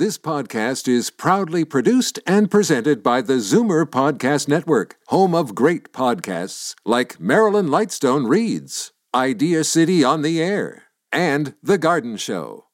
This podcast is proudly produced and presented by the Zoomer Podcast Network, home of great podcasts like Marilyn Lightstone Reads, Idea City on the Air, and The Garden Show.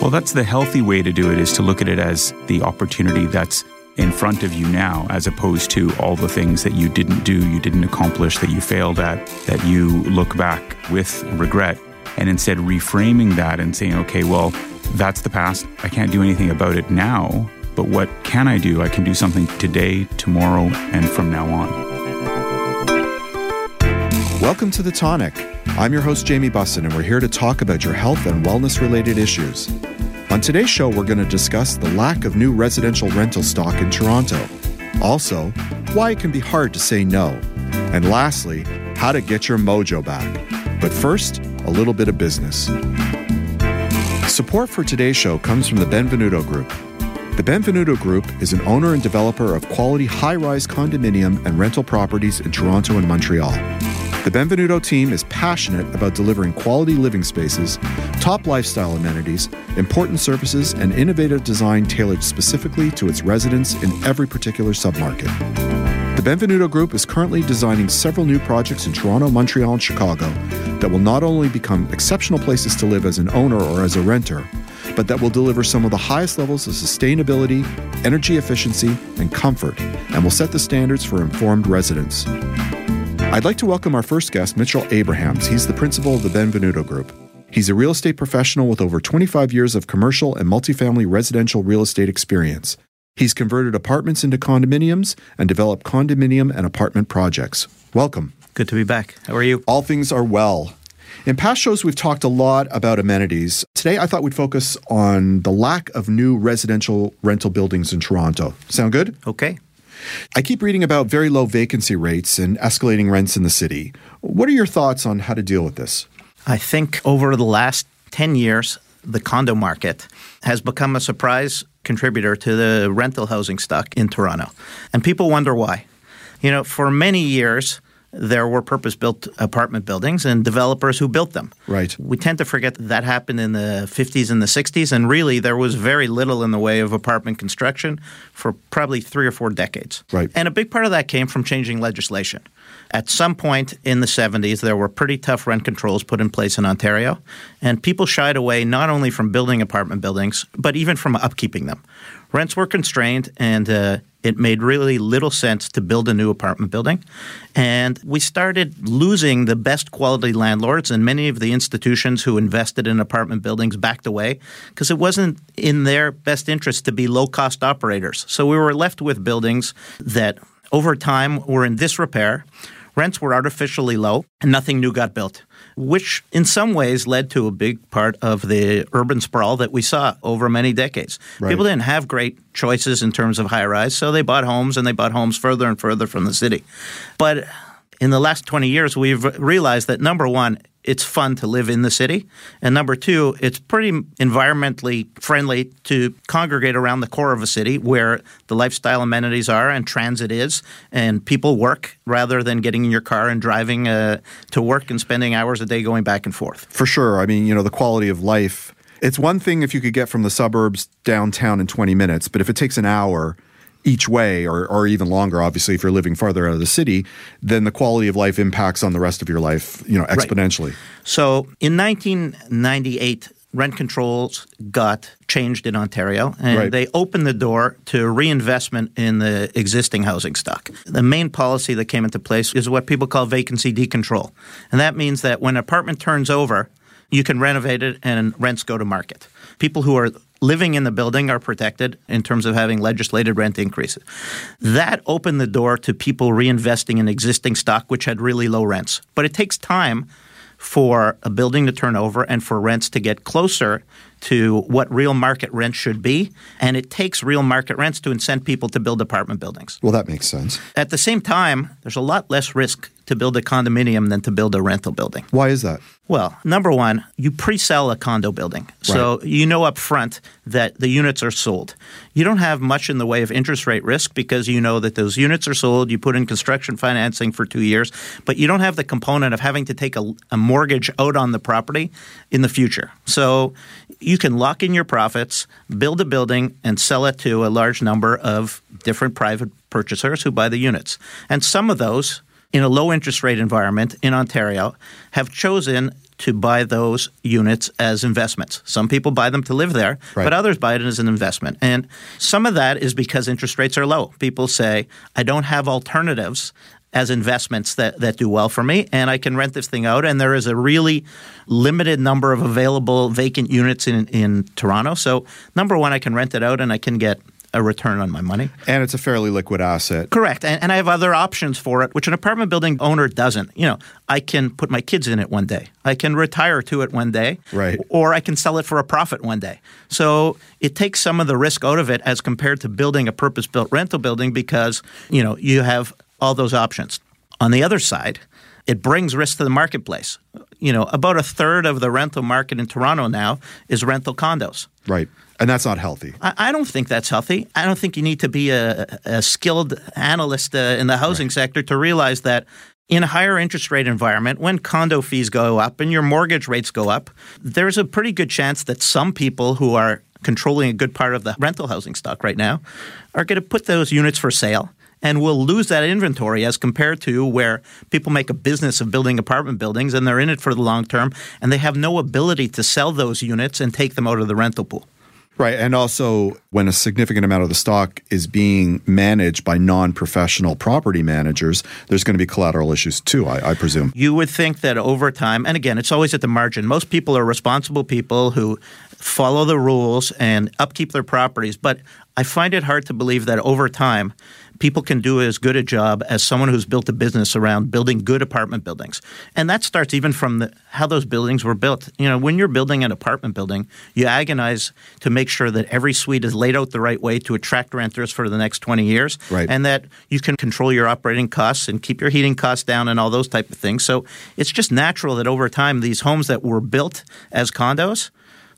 Well, that's the healthy way to do it is to look at it as the opportunity that's in front of you now, as opposed to all the things that you didn't do, you didn't accomplish, that you failed at, that you look back with regret. And instead, reframing that and saying, okay, well, that's the past. I can't do anything about it now. But what can I do? I can do something today, tomorrow, and from now on. Welcome to The Tonic. I'm your host, Jamie Bussin, and we're here to talk about your health and wellness related issues. On today's show, we're going to discuss the lack of new residential rental stock in Toronto. Also, why it can be hard to say no. And lastly, how to get your mojo back. But first, a little bit of business. Support for today's show comes from the Benvenuto Group. The Benvenuto Group is an owner and developer of quality high rise condominium and rental properties in Toronto and Montreal. The Benvenuto team is passionate about delivering quality living spaces, top lifestyle amenities, important services, and innovative design tailored specifically to its residents in every particular submarket. The Benvenuto Group is currently designing several new projects in Toronto, Montreal, and Chicago that will not only become exceptional places to live as an owner or as a renter, but that will deliver some of the highest levels of sustainability, energy efficiency, and comfort, and will set the standards for informed residents. I'd like to welcome our first guest, Mitchell Abrahams. He's the principal of the Benvenuto Group. He's a real estate professional with over 25 years of commercial and multifamily residential real estate experience. He's converted apartments into condominiums and developed condominium and apartment projects. Welcome. Good to be back. How are you? All things are well. In past shows, we've talked a lot about amenities. Today, I thought we'd focus on the lack of new residential rental buildings in Toronto. Sound good? Okay. I keep reading about very low vacancy rates and escalating rents in the city. What are your thoughts on how to deal with this? I think over the last 10 years, the condo market has become a surprise contributor to the rental housing stock in Toronto. And people wonder why. You know, for many years, there were purpose built apartment buildings and developers who built them. Right. We tend to forget that, that happened in the 50s and the 60s, and really there was very little in the way of apartment construction for probably three or four decades. Right. And a big part of that came from changing legislation. At some point in the 70s, there were pretty tough rent controls put in place in Ontario, and people shied away not only from building apartment buildings, but even from upkeeping them. Rents were constrained, and uh, it made really little sense to build a new apartment building. And we started losing the best quality landlords, and many of the institutions who invested in apartment buildings backed away because it wasn't in their best interest to be low cost operators. So we were left with buildings that over time were in disrepair. Rents were artificially low, and nothing new got built which in some ways led to a big part of the urban sprawl that we saw over many decades. Right. People didn't have great choices in terms of high rise, so they bought homes and they bought homes further and further from the city. But in the last 20 years, we've realized that number one, it's fun to live in the city. And number two, it's pretty environmentally friendly to congregate around the core of a city where the lifestyle amenities are and transit is, and people work rather than getting in your car and driving uh, to work and spending hours a day going back and forth. For sure. I mean, you know, the quality of life. It's one thing if you could get from the suburbs downtown in 20 minutes, but if it takes an hour, each way, or, or even longer, obviously, if you're living farther out of the city, then the quality of life impacts on the rest of your life, you know, exponentially. Right. So in 1998, rent controls got changed in Ontario, and Right. they opened the door to reinvestment in the existing housing stock. The main policy that came into place is what people call vacancy decontrol. And that means that when an apartment turns over, you can renovate it and rents go to market. People who are living in the building are protected in terms of having legislated rent increases. That opened the door to people reinvesting in existing stock, which had really low rents. But it takes time for a building to turn over and for rents to get closer to what real market rent should be, and it takes real market rents to incent people to build apartment buildings. Well, that makes sense. At the same time, there's a lot less risk to build a condominium than to build a rental building. Why is that? Well, number one, you pre sell a condo building. So Right. you know up front that the units are sold. You don't have much in the way of interest rate risk because you know that those units are sold. You put in construction financing for two years, but you don't have the component of having to take a, a mortgage out on the property in the future. So you can lock in your profits, build a building, and sell it to a large number of different private purchasers who buy the units. And some of those in a low interest rate environment in Ontario have chosen to buy those units as investments. Some people buy them to live there, Right. but others buy it as an investment. And some of that is because interest rates are low. People say, I don't have alternatives as investments that, that do well for me, and I can rent this thing out. And there is a really limited number of available vacant units in, in Toronto. So, number one, I can rent it out and I can get a return on my money. And it's a fairly liquid asset. Correct. And, and I have other options for it, which an apartment building owner doesn't. You know, I can put my kids in it one day. I can retire to it one day. Right. Or I can sell it for a profit one day. So it takes some of the risk out of it as compared to building a purpose built rental building because, you know, you have all those options. On the other side, it brings risk to the marketplace. You know, about a third of the rental market in Toronto now is rental condos. Right. And that's not healthy. I, I don't think that's healthy. I don't think you need to be a, a skilled analyst uh, in the housing sector to realize that in a higher interest rate environment, when condo fees go up and your mortgage rates go up, there's a pretty good chance that some people who are controlling a good part of the rental housing stock right now are going to put those units for sale and we'll lose that inventory as compared to where people make a business of building apartment buildings and they're in it for the long term and they have no ability to sell those units and take them out of the rental pool. Right. And also, when a significant amount of the stock is being managed by non professional property managers, there's going to be collateral issues too, I, I presume. You would think that over time, and again, it's always at the margin, most people are responsible people who follow the rules and upkeep their properties. But I find it hard to believe that over time, people can do as good a job as someone who's built a business around building good apartment buildings. And that starts even from the, how those buildings were built. You know, when you're building an apartment building, you agonize to make sure that every suite is laid out the right way to attract renters for the next 20 years Right. and that you can control your operating costs and keep your heating costs down and all those type of things. So it's just natural that over time these homes that were built as condos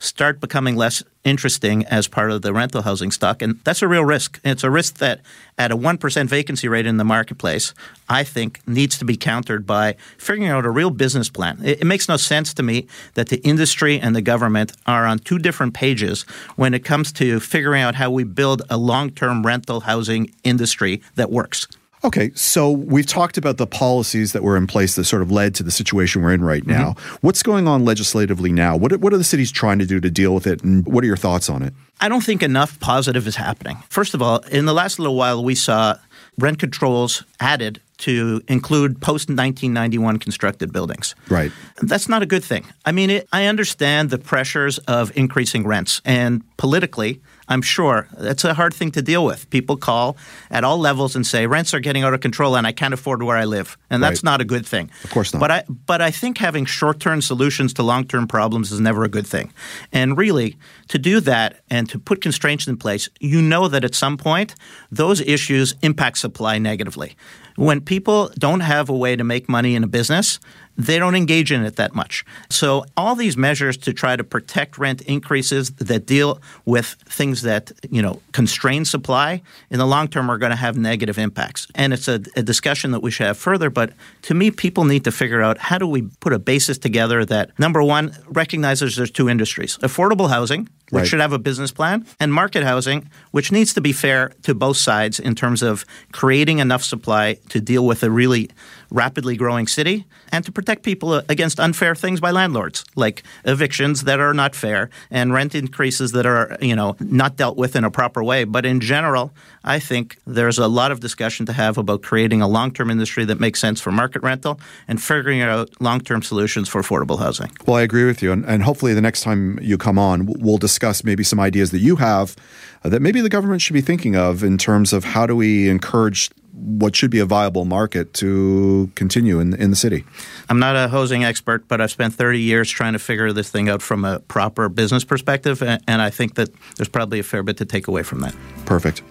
start becoming less interesting as part of the rental housing stock and that's a real risk. It's a risk that at a 1% vacancy rate in the marketplace, I think needs to be countered by figuring out a real business plan. It, it makes no sense to me that the industry and the government are on two different pages when it comes to figuring out how we build a long-term rental housing industry that works. Okay, so we've talked about the policies that were in place that sort of led to the situation we're in right now. Mm-hmm. What's going on legislatively now? What, what are the cities trying to do to deal with it, and what are your thoughts on it? I don't think enough positive is happening. First of all, in the last little while, we saw rent controls added to include post 1991 constructed buildings. Right. That's not a good thing. I mean, it, I understand the pressures of increasing rents, and politically, I'm sure that's a hard thing to deal with. People call at all levels and say rents are getting out of control, and I can't afford where I live, and that's Right. not a good thing. Of course not. But I but I think having short-term solutions to long-term problems is never a good thing. And really, to do that and to put constraints in place, you know that at some point those issues impact supply negatively. When people don't have a way to make money in a business, they don't engage in it that much. So all these measures to try to protect rent increases that deal with things that, you know, constrain supply in the long term are going to have negative impacts. And it's a, a discussion that we should have further, but to me people need to figure out how do we put a basis together that number 1 recognizes there's two industries. Affordable housing which Right. should have a business plan, and market housing, which needs to be fair to both sides in terms of creating enough supply to deal with a really rapidly growing city and to protect people against unfair things by landlords, like evictions that are not fair and rent increases that are, you know, not dealt with in a proper way. But in general, I think there's a lot of discussion to have about creating a long-term industry that makes sense for market rental and figuring out long-term solutions for affordable housing. Well, I agree with you. And, and hopefully, the next time you come on, we'll discuss maybe some ideas that you have uh, that maybe the government should be thinking of in terms of how do we encourage what should be a viable market to continue in, in the city. I'm not a hosing expert, but I've spent 30 years trying to figure this thing out from a proper business perspective, and I think that there's probably a fair bit to take away from that. Perfect.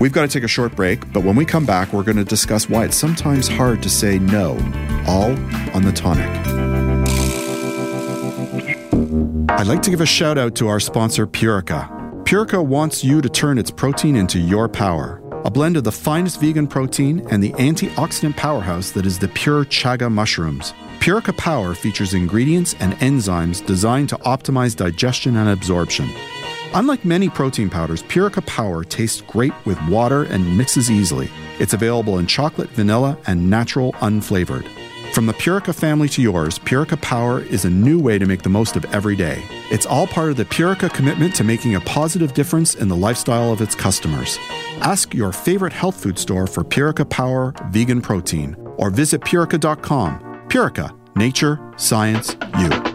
We've got to take a short break, but when we come back, we're going to discuss why it's sometimes hard to say no, all on the tonic. I'd like to give a shout out to our sponsor, Purica. Purica wants you to turn its protein into your power. A blend of the finest vegan protein and the antioxidant powerhouse that is the pure chaga mushrooms. Purica Power features ingredients and enzymes designed to optimize digestion and absorption. Unlike many protein powders, Purica Power tastes great with water and mixes easily. It's available in chocolate, vanilla, and natural unflavored. From the Purica family to yours, Purica Power is a new way to make the most of every day. It's all part of the Purica commitment to making a positive difference in the lifestyle of its customers. Ask your favorite health food store for Purica Power vegan protein or visit purica.com. Purica, nature, science, you.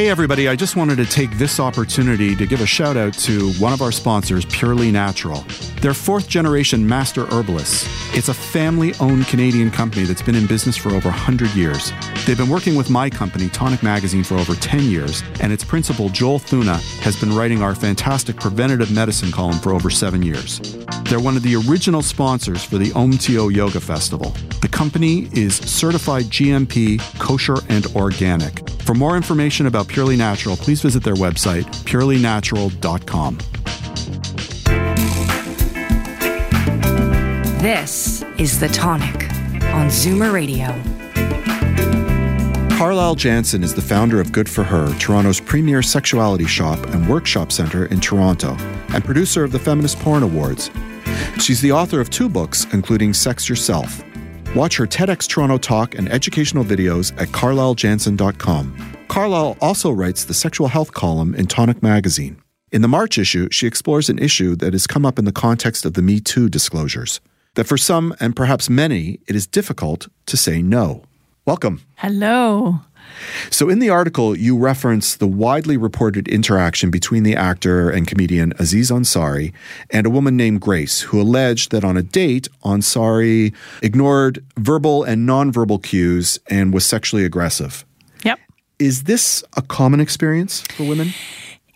Hey, everybody, I just wanted to take this opportunity to give a shout out to one of our sponsors, Purely Natural. They're fourth generation master herbalists. It's a family owned Canadian company that's been in business for over 100 years. They've been working with my company, Tonic Magazine, for over 10 years, and its principal, Joel Thuna, has been writing our fantastic preventative medicine column for over seven years. They're one of the original sponsors for the OMTO Yoga Festival. The company is certified GMP, kosher, and organic. For more information about Purely Natural, please visit their website, purelynatural.com. This is The Tonic on Zoomer Radio. Carlyle Jansen is the founder of Good for Her, Toronto's premier sexuality shop and workshop center in Toronto, and producer of the Feminist Porn Awards. She's the author of two books, including Sex Yourself. Watch her TEDx Toronto talk and educational videos at carlylejansen.com. Carlyle also writes the sexual health column in Tonic Magazine. In the March issue, she explores an issue that has come up in the context of the Me Too disclosures that for some, and perhaps many, it is difficult to say no. Welcome. Hello. So, in the article, you reference the widely reported interaction between the actor and comedian Aziz Ansari and a woman named Grace, who alleged that on a date, Ansari ignored verbal and nonverbal cues and was sexually aggressive. Yep. Is this a common experience for women?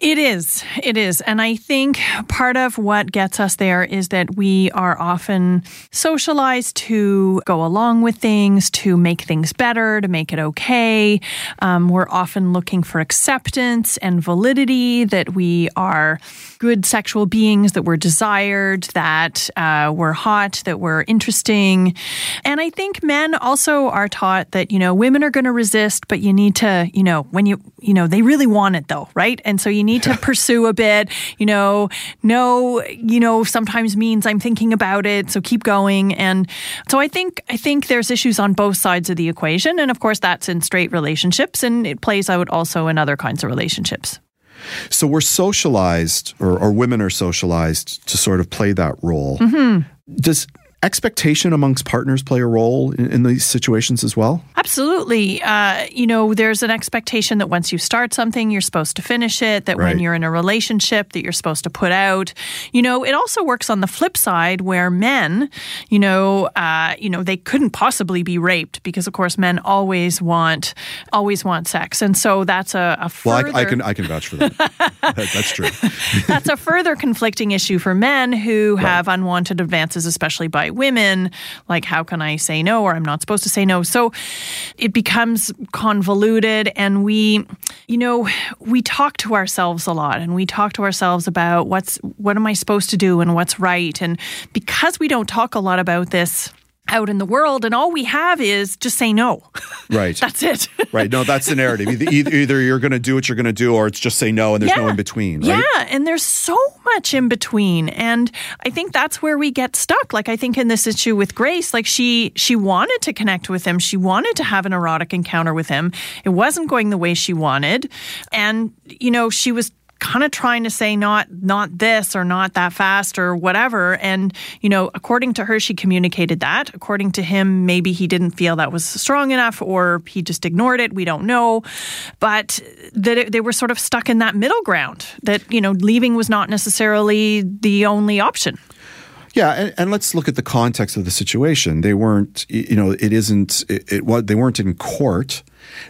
It is. It is. And I think part of what gets us there is that we are often socialized to go along with things, to make things better, to make it okay. Um, we're often looking for acceptance and validity that we are good sexual beings, that we're desired, that uh, we're hot, that we're interesting. And I think men also are taught that, you know, women are going to resist, but you need to, you know, when you, you know, they really want it though, right? And so you need to pursue a bit, you know, no, you know, sometimes means I'm thinking about it, so keep going. And so I think I think there's issues on both sides of the equation. And of course that's in straight relationships and it plays out also in other kinds of relationships. So we're socialized, or, or women are socialized to sort of play that role. Mm-hmm. Does expectation amongst partners play a role in, in these situations as well? Absolutely. Uh, you know, there's an expectation that once you start something, you're supposed to finish it, that Right. when you're in a relationship, that you're supposed to put out. You know, it also works on the flip side where men, you know, uh, you know, they couldn't possibly be raped because, of course, men always want, always want sex. And so that's a, a Well. I, I can I can vouch for that. That- That's true. that's a further conflicting issue for men who have unwanted advances, especially by women. Like, how can I say no or I'm not supposed to say no? So it becomes convoluted, and we, you know, we talk to ourselves a lot and we talk to ourselves about what's, what am I supposed to do and what's right. And because we don't talk a lot about this, out in the world, and all we have is just say no. Right. That's it. right. No, that's the narrative. Either, either, you're going to do what you're going to do, or it's just say no, and there's no in between. Right. Yeah, and there's so much in between, and I think that's where we get stuck. Like I think in this issue with Grace, like she she wanted to connect with him, she wanted to have an erotic encounter with him. It wasn't going the way she wanted, and you know she was kind of trying to say not not this or not that fast or whatever and you know according to her she communicated that according to him maybe he didn't feel that was strong enough or he just ignored it we don't know but that it, they were sort of stuck in that middle ground that you know leaving was not necessarily the only option Yeah, and, and, let's look at the context of the situation. They weren't, you know, it isn't, it, it they weren't in court.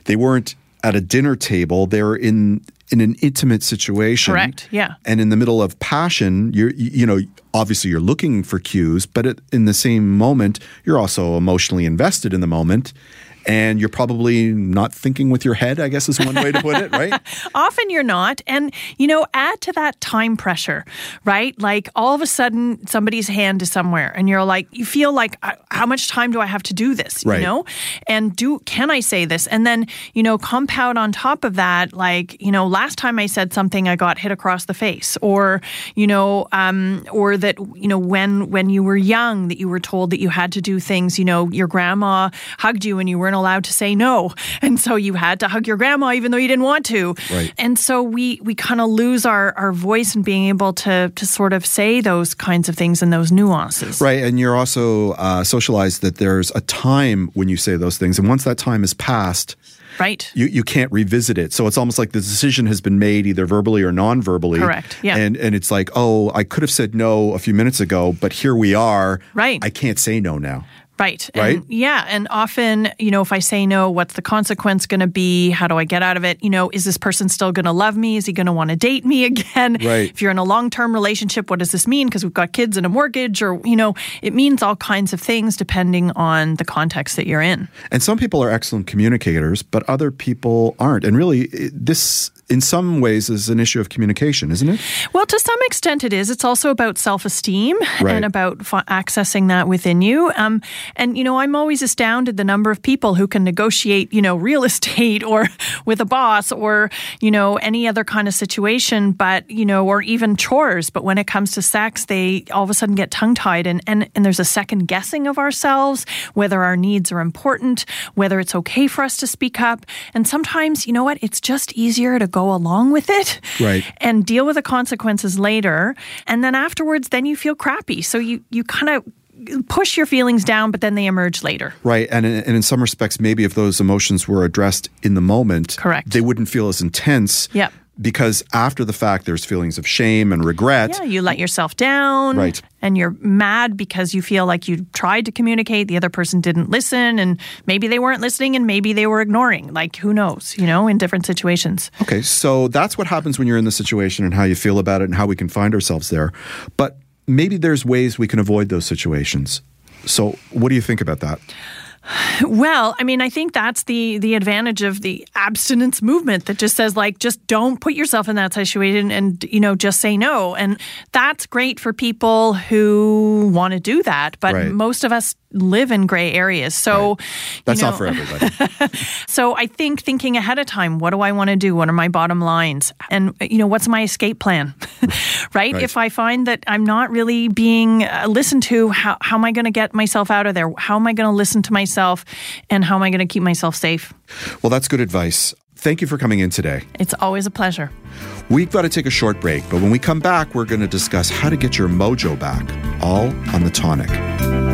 They weren't at a dinner table. They were in in an intimate situation. Correct. Yeah. And in the middle of passion, you're you know obviously you're looking for cues, but it, in the same moment, you're also emotionally invested in the moment and you're probably not thinking with your head, I guess is one way to put it, right? Often you're not. And, you know, add to that time pressure, right? Like all of a sudden somebody's hand is somewhere and you're like, you feel like, how much time do I have to do this, right. you know? And do, can I say this? And then, you know, compound on top of that, like, you know, last time I said something, I got hit across the face or, you know, um, or that, you know, when, when you were young, that you were told that you had to do things, you know, your grandma hugged you and you weren't weren't allowed to say no. And so you had to hug your grandma even though you didn't want to. Right. And so we we kind of lose our, our voice and being able to to sort of say those kinds of things and those nuances. Right. And you're also uh, socialized that there's a time when you say those things. And once that time is passed, Right. You, you can't revisit it. So it's almost like the decision has been made either verbally or non verbally. Correct. Yeah. And, and it's like, oh, I could have said no a few minutes ago, but here we are. Right. I can't say no now. Right. Right. And yeah. And often, you know, if I say no, what's the consequence going to be? How do I get out of it? You know, is this person still going to love me? Is he going to want to date me again? Right. If you're in a long term relationship, what does this mean? Because we've got kids and a mortgage, or, you know, it means all kinds of things depending on the context that you're in. And some people are excellent communicators, but other people aren't. And really, this in some ways is an issue of communication, isn't it? Well, to some extent it is. It's also about self esteem right. and about f- accessing that within you. Um, and, you know, I'm always astounded the number of people who can negotiate, you know, real estate or with a boss or, you know, any other kind of situation, but, you know, or even chores. But when it comes to sex, they all of a sudden get tongue tied and, and, and there's a second guessing of ourselves, whether our needs are important, whether it's okay for us to speak up. And sometimes, you know what, it's just easier to go along with it right. and deal with the consequences later. And then afterwards, then you feel crappy. So you, you kind of push your feelings down, but then they emerge later. Right. And, and in some respects, maybe if those emotions were addressed in the moment, correct, they wouldn't feel as intense. Yeah. Because after the fact, there's feelings of shame and regret. Yeah, you let yourself down. Right. And you're mad because you feel like you tried to communicate, the other person didn't listen, and maybe they weren't listening and maybe they were ignoring. Like, who knows, you know, in different situations. Okay, so that's what happens when you're in the situation and how you feel about it and how we can find ourselves there. But maybe there's ways we can avoid those situations. So, what do you think about that? Well, I mean, I think that's the the advantage of the abstinence movement that just says like just don't put yourself in that situation and you know just say no. And that's great for people who want to do that, but right. most of us live in gray areas. So right. that's you know, not for everybody. so I think thinking ahead of time, what do I want to do? What are my bottom lines? And you know, what's my escape plan? right? Right. If I find that I'm not really being uh, listened to, how how am I going to get myself out of there? How am I going to listen to myself and how am I going to keep myself safe? Well, that's good advice. Thank you for coming in today. It's always a pleasure. We've got to take a short break, but when we come back, we're going to discuss how to get your mojo back, all on the tonic.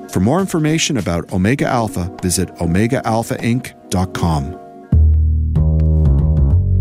For more information about Omega Alpha, visit OmegaAlphaInc.com.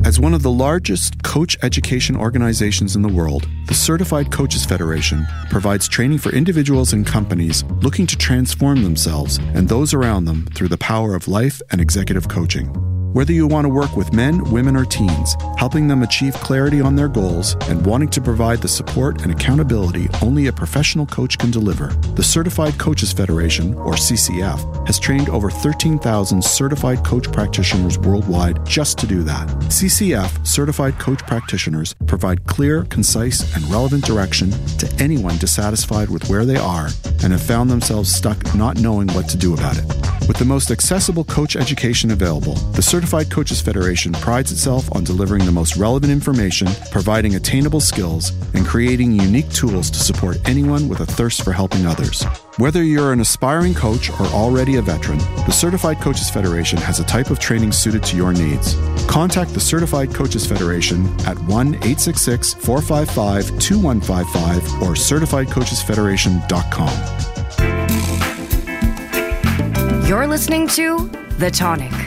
As one of the largest coach education organizations in the world, the Certified Coaches Federation provides training for individuals and companies looking to transform themselves and those around them through the power of life and executive coaching. Whether you want to work with men, women, or teens, helping them achieve clarity on their goals and wanting to provide the support and accountability only a professional coach can deliver, the Certified Coaches Federation, or CCF, has trained over 13,000 certified coach practitioners worldwide just to do that. CCF certified coach practitioners provide clear, concise, and relevant direction to anyone dissatisfied with where they are and have found themselves stuck not knowing what to do about it. With the most accessible coach education available, the Certified Coaches Federation prides itself on delivering the most relevant information, providing attainable skills, and creating unique tools to support anyone with a thirst for helping others. Whether you're an aspiring coach or already a veteran, the Certified Coaches Federation has a type of training suited to your needs. Contact the Certified Coaches Federation at 1 866 455 2155 or certifiedcoachesfederation.com. You're listening to The Tonic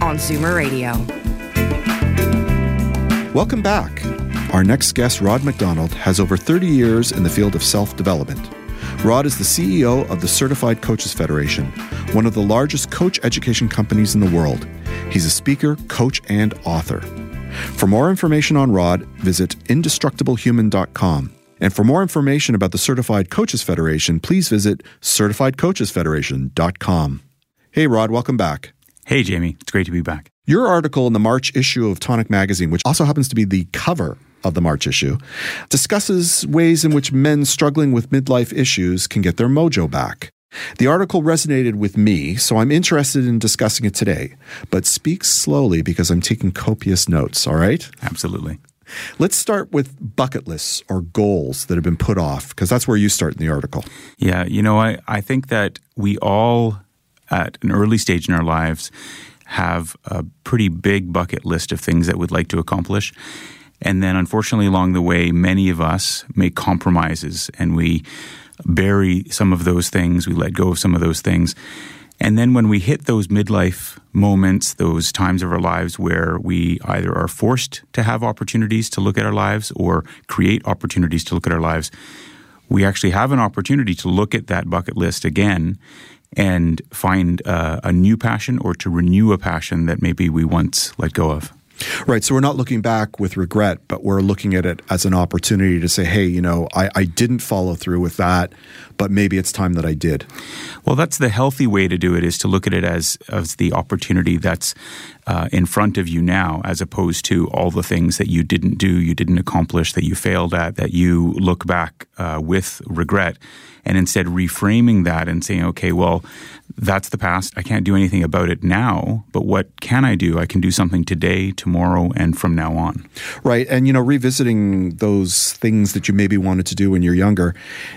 on Zoomer Radio. Welcome back. Our next guest, Rod McDonald, has over 30 years in the field of self development. Rod is the CEO of the Certified Coaches Federation, one of the largest coach education companies in the world. He's a speaker, coach, and author. For more information on Rod, visit indestructiblehuman.com. And for more information about the Certified Coaches Federation, please visit certifiedcoachesfederation.com. Hey, Rod, welcome back. Hey, Jamie. It's great to be back. Your article in the March issue of Tonic Magazine, which also happens to be the cover of the March issue, discusses ways in which men struggling with midlife issues can get their mojo back. The article resonated with me, so I'm interested in discussing it today, but speak slowly because I'm taking copious notes, all right? Absolutely. Let's start with bucket lists or goals that have been put off, because that's where you start in the article. Yeah, you know, I, I think that we all, at an early stage in our lives, have a pretty big bucket list of things that we'd like to accomplish. And then, unfortunately, along the way, many of us make compromises and we bury some of those things, we let go of some of those things. And then when we hit those midlife moments, those times of our lives where we either are forced to have opportunities to look at our lives or create opportunities to look at our lives, we actually have an opportunity to look at that bucket list again and find uh, a new passion or to renew a passion that maybe we once let go of. Right. So we're not looking back with regret, but we're looking at it as an opportunity to say, hey, you know, I, I didn't follow through with that, but maybe it's time that I did. Well, that's the healthy way to do it is to look at it as, as the opportunity that's uh, in front of you now, as opposed to all the things that you didn't do, you didn't accomplish, that you failed at, that you look back uh, with regret. And instead reframing that and saying, okay, well, that's the past. I can't do anything about it now, but what can I do? I can do something today, tomorrow, and from now on. Right. And, you know, revisiting those things that you maybe wanted to do when you're younger,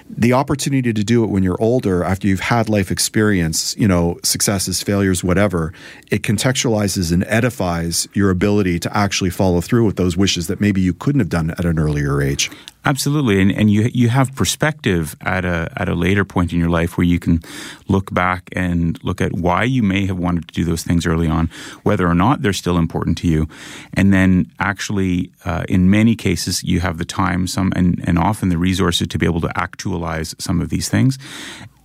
the opportunity to do it when you're older, after you've had life experience, you know, successes, failures, whatever, it contextualizes and edifies your ability to actually follow through with those wishes that maybe you couldn't have done at an earlier age. Absolutely, and and you you have perspective at a at a later point in your life where you can look back and look at why you may have wanted to do those things early on, whether or not they're still important to you, and then actually, uh, in many cases, you have the time, some and and often the resources to be able to actualize some of these things,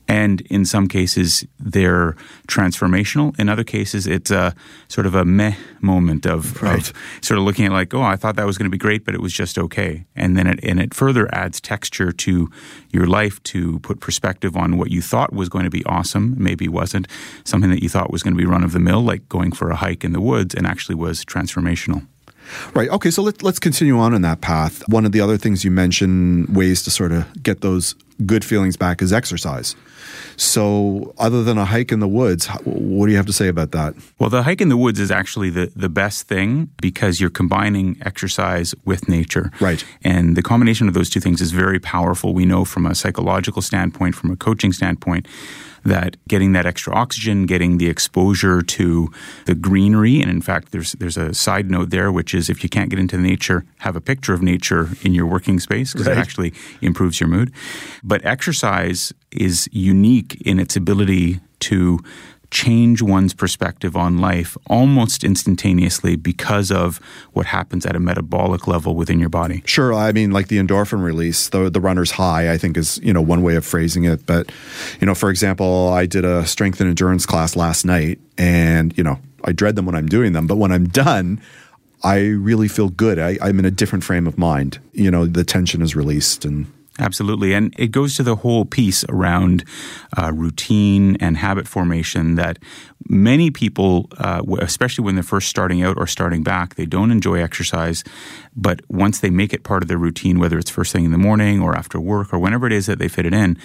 and in some cases, they're transformational. In other cases, it's a sort of a meh moment of, Right. of sort of looking at like, oh, I thought that was going to be great, but it was just okay. And then it, and it further adds texture to your life to put perspective on what you thought was going to be awesome, maybe wasn't, something that you thought was going to be run of the mill, like going for a hike in the woods, and actually was transformational. Right. Okay. So let, let's continue on in that path. One of the other things you mentioned, ways to sort of get those good feelings back, is exercise. So, other than a hike in the woods, what do you have to say about that? Well, the hike in the woods is actually the, the best thing because you're combining exercise with nature. Right. And the combination of those two things is very powerful. We know from a psychological standpoint, from a coaching standpoint, that getting that extra oxygen, getting the exposure to the greenery, and in fact, there's there's a side note there, which is if you can't get into nature, have a picture of nature in your working space because Right. it actually improves your mood. But exercise is unique in its ability to change one's perspective on life almost instantaneously because of what happens at a metabolic level within your body. Sure. I mean, like the endorphin release, the the runner's high, I think is you know one way of phrasing it. But you know, for example, I did a strength and endurance class last night, and you know, I dread them when I'm doing them, but when I'm done. I really feel good. I, I'm in a different frame of mind. You know, the tension is released, and Absolutely. And it goes to the whole piece around uh, routine and habit formation that many people, uh, especially when they're first starting out or starting back, they don't enjoy exercise. But once they make it part of their routine, whether it's first thing in the morning or after work or whenever it is that they fit it in,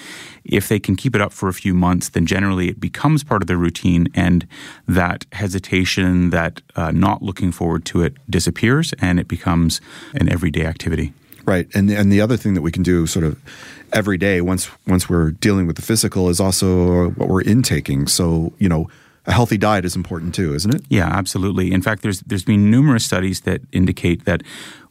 if they can keep it up for a few months, then generally it becomes part of their routine and that hesitation, that uh, not looking forward to it disappears and it becomes an everyday activity. Right, and and the other thing that we can do sort of every day once once we're dealing with the physical is also what we're intaking. So you know. A healthy diet is important too, isn't it? Yeah, absolutely. In fact, there's there's been numerous studies that indicate that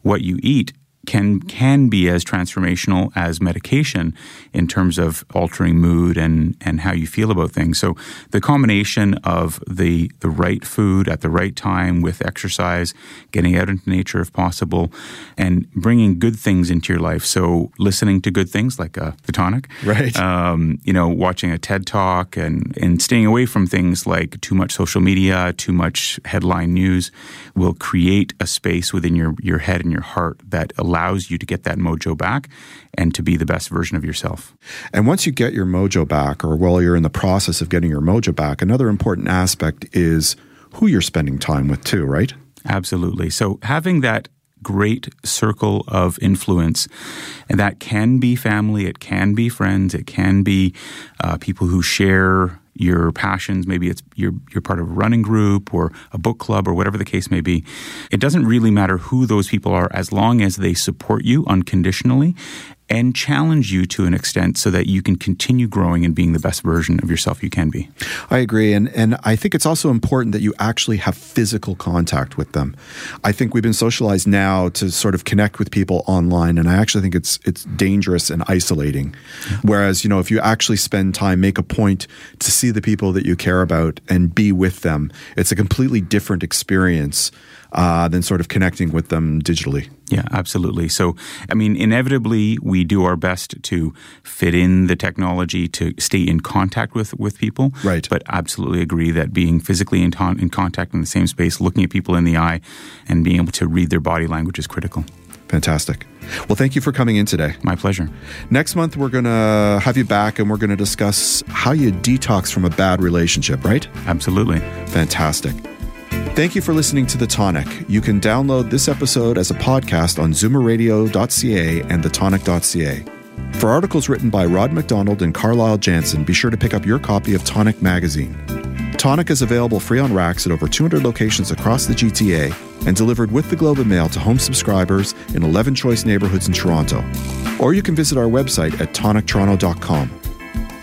what you eat can can be as transformational as medication in terms of altering mood and and how you feel about things. So the combination of the the right food at the right time with exercise, getting out into nature if possible, and bringing good things into your life. So listening to good things like uh, the tonic, right? Um, you know, watching a TED talk and and staying away from things like too much social media, too much headline news, will create a space within your your head and your heart that allows you to get that mojo back and to be the best version of yourself. And once you get your mojo back, or while you're in the process of getting your mojo back, another important aspect is who you're spending time with, too, right? Absolutely. So having that great circle of influence. And that can be family, it can be friends, it can be uh, people who share your passions. Maybe it's you're, you're part of a running group or a book club or whatever the case may be. It doesn't really matter who those people are as long as they support you unconditionally and challenge you to an extent so that you can continue growing and being the best version of yourself you can be. I agree. And, and I think it's also important that you actually have physical contact with them. I think we've been socialized now to sort of connect with people online. And I actually think it's, it's dangerous and isolating. Whereas, you know, if you actually spend time, make a point to see the people that you care about and be with them, it's a completely different experience uh, than sort of connecting with them digitally. Yeah, absolutely. So, I mean, inevitably, we do our best to fit in the technology to stay in contact with, with people. Right. But absolutely agree that being physically in, in contact in the same space, looking at people in the eye, and being able to read their body language is critical. Fantastic. Well, thank you for coming in today. My pleasure. Next month, we're going to have you back and we're going to discuss how you detox from a bad relationship, right? Absolutely. Fantastic. Thank you for listening to The Tonic. You can download this episode as a podcast on zoomerradio.ca and thetonic.ca. For articles written by Rod McDonald and Carlyle Jansen, be sure to pick up your copy of Tonic magazine. Tonic is available free on racks at over 200 locations across the GTA and delivered with the Globe and Mail to home subscribers in 11 choice neighborhoods in Toronto. Or you can visit our website at tonictoronto.com.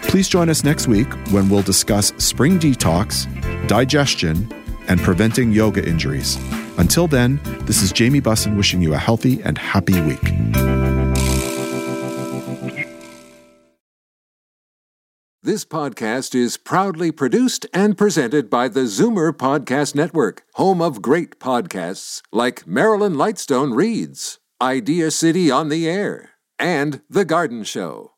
Please join us next week when we'll discuss spring detox, digestion, and preventing yoga injuries. Until then, this is Jamie Bussin wishing you a healthy and happy week. This podcast is proudly produced and presented by the Zoomer Podcast Network, home of great podcasts like Marilyn Lightstone Reads, Idea City on the Air, and The Garden Show.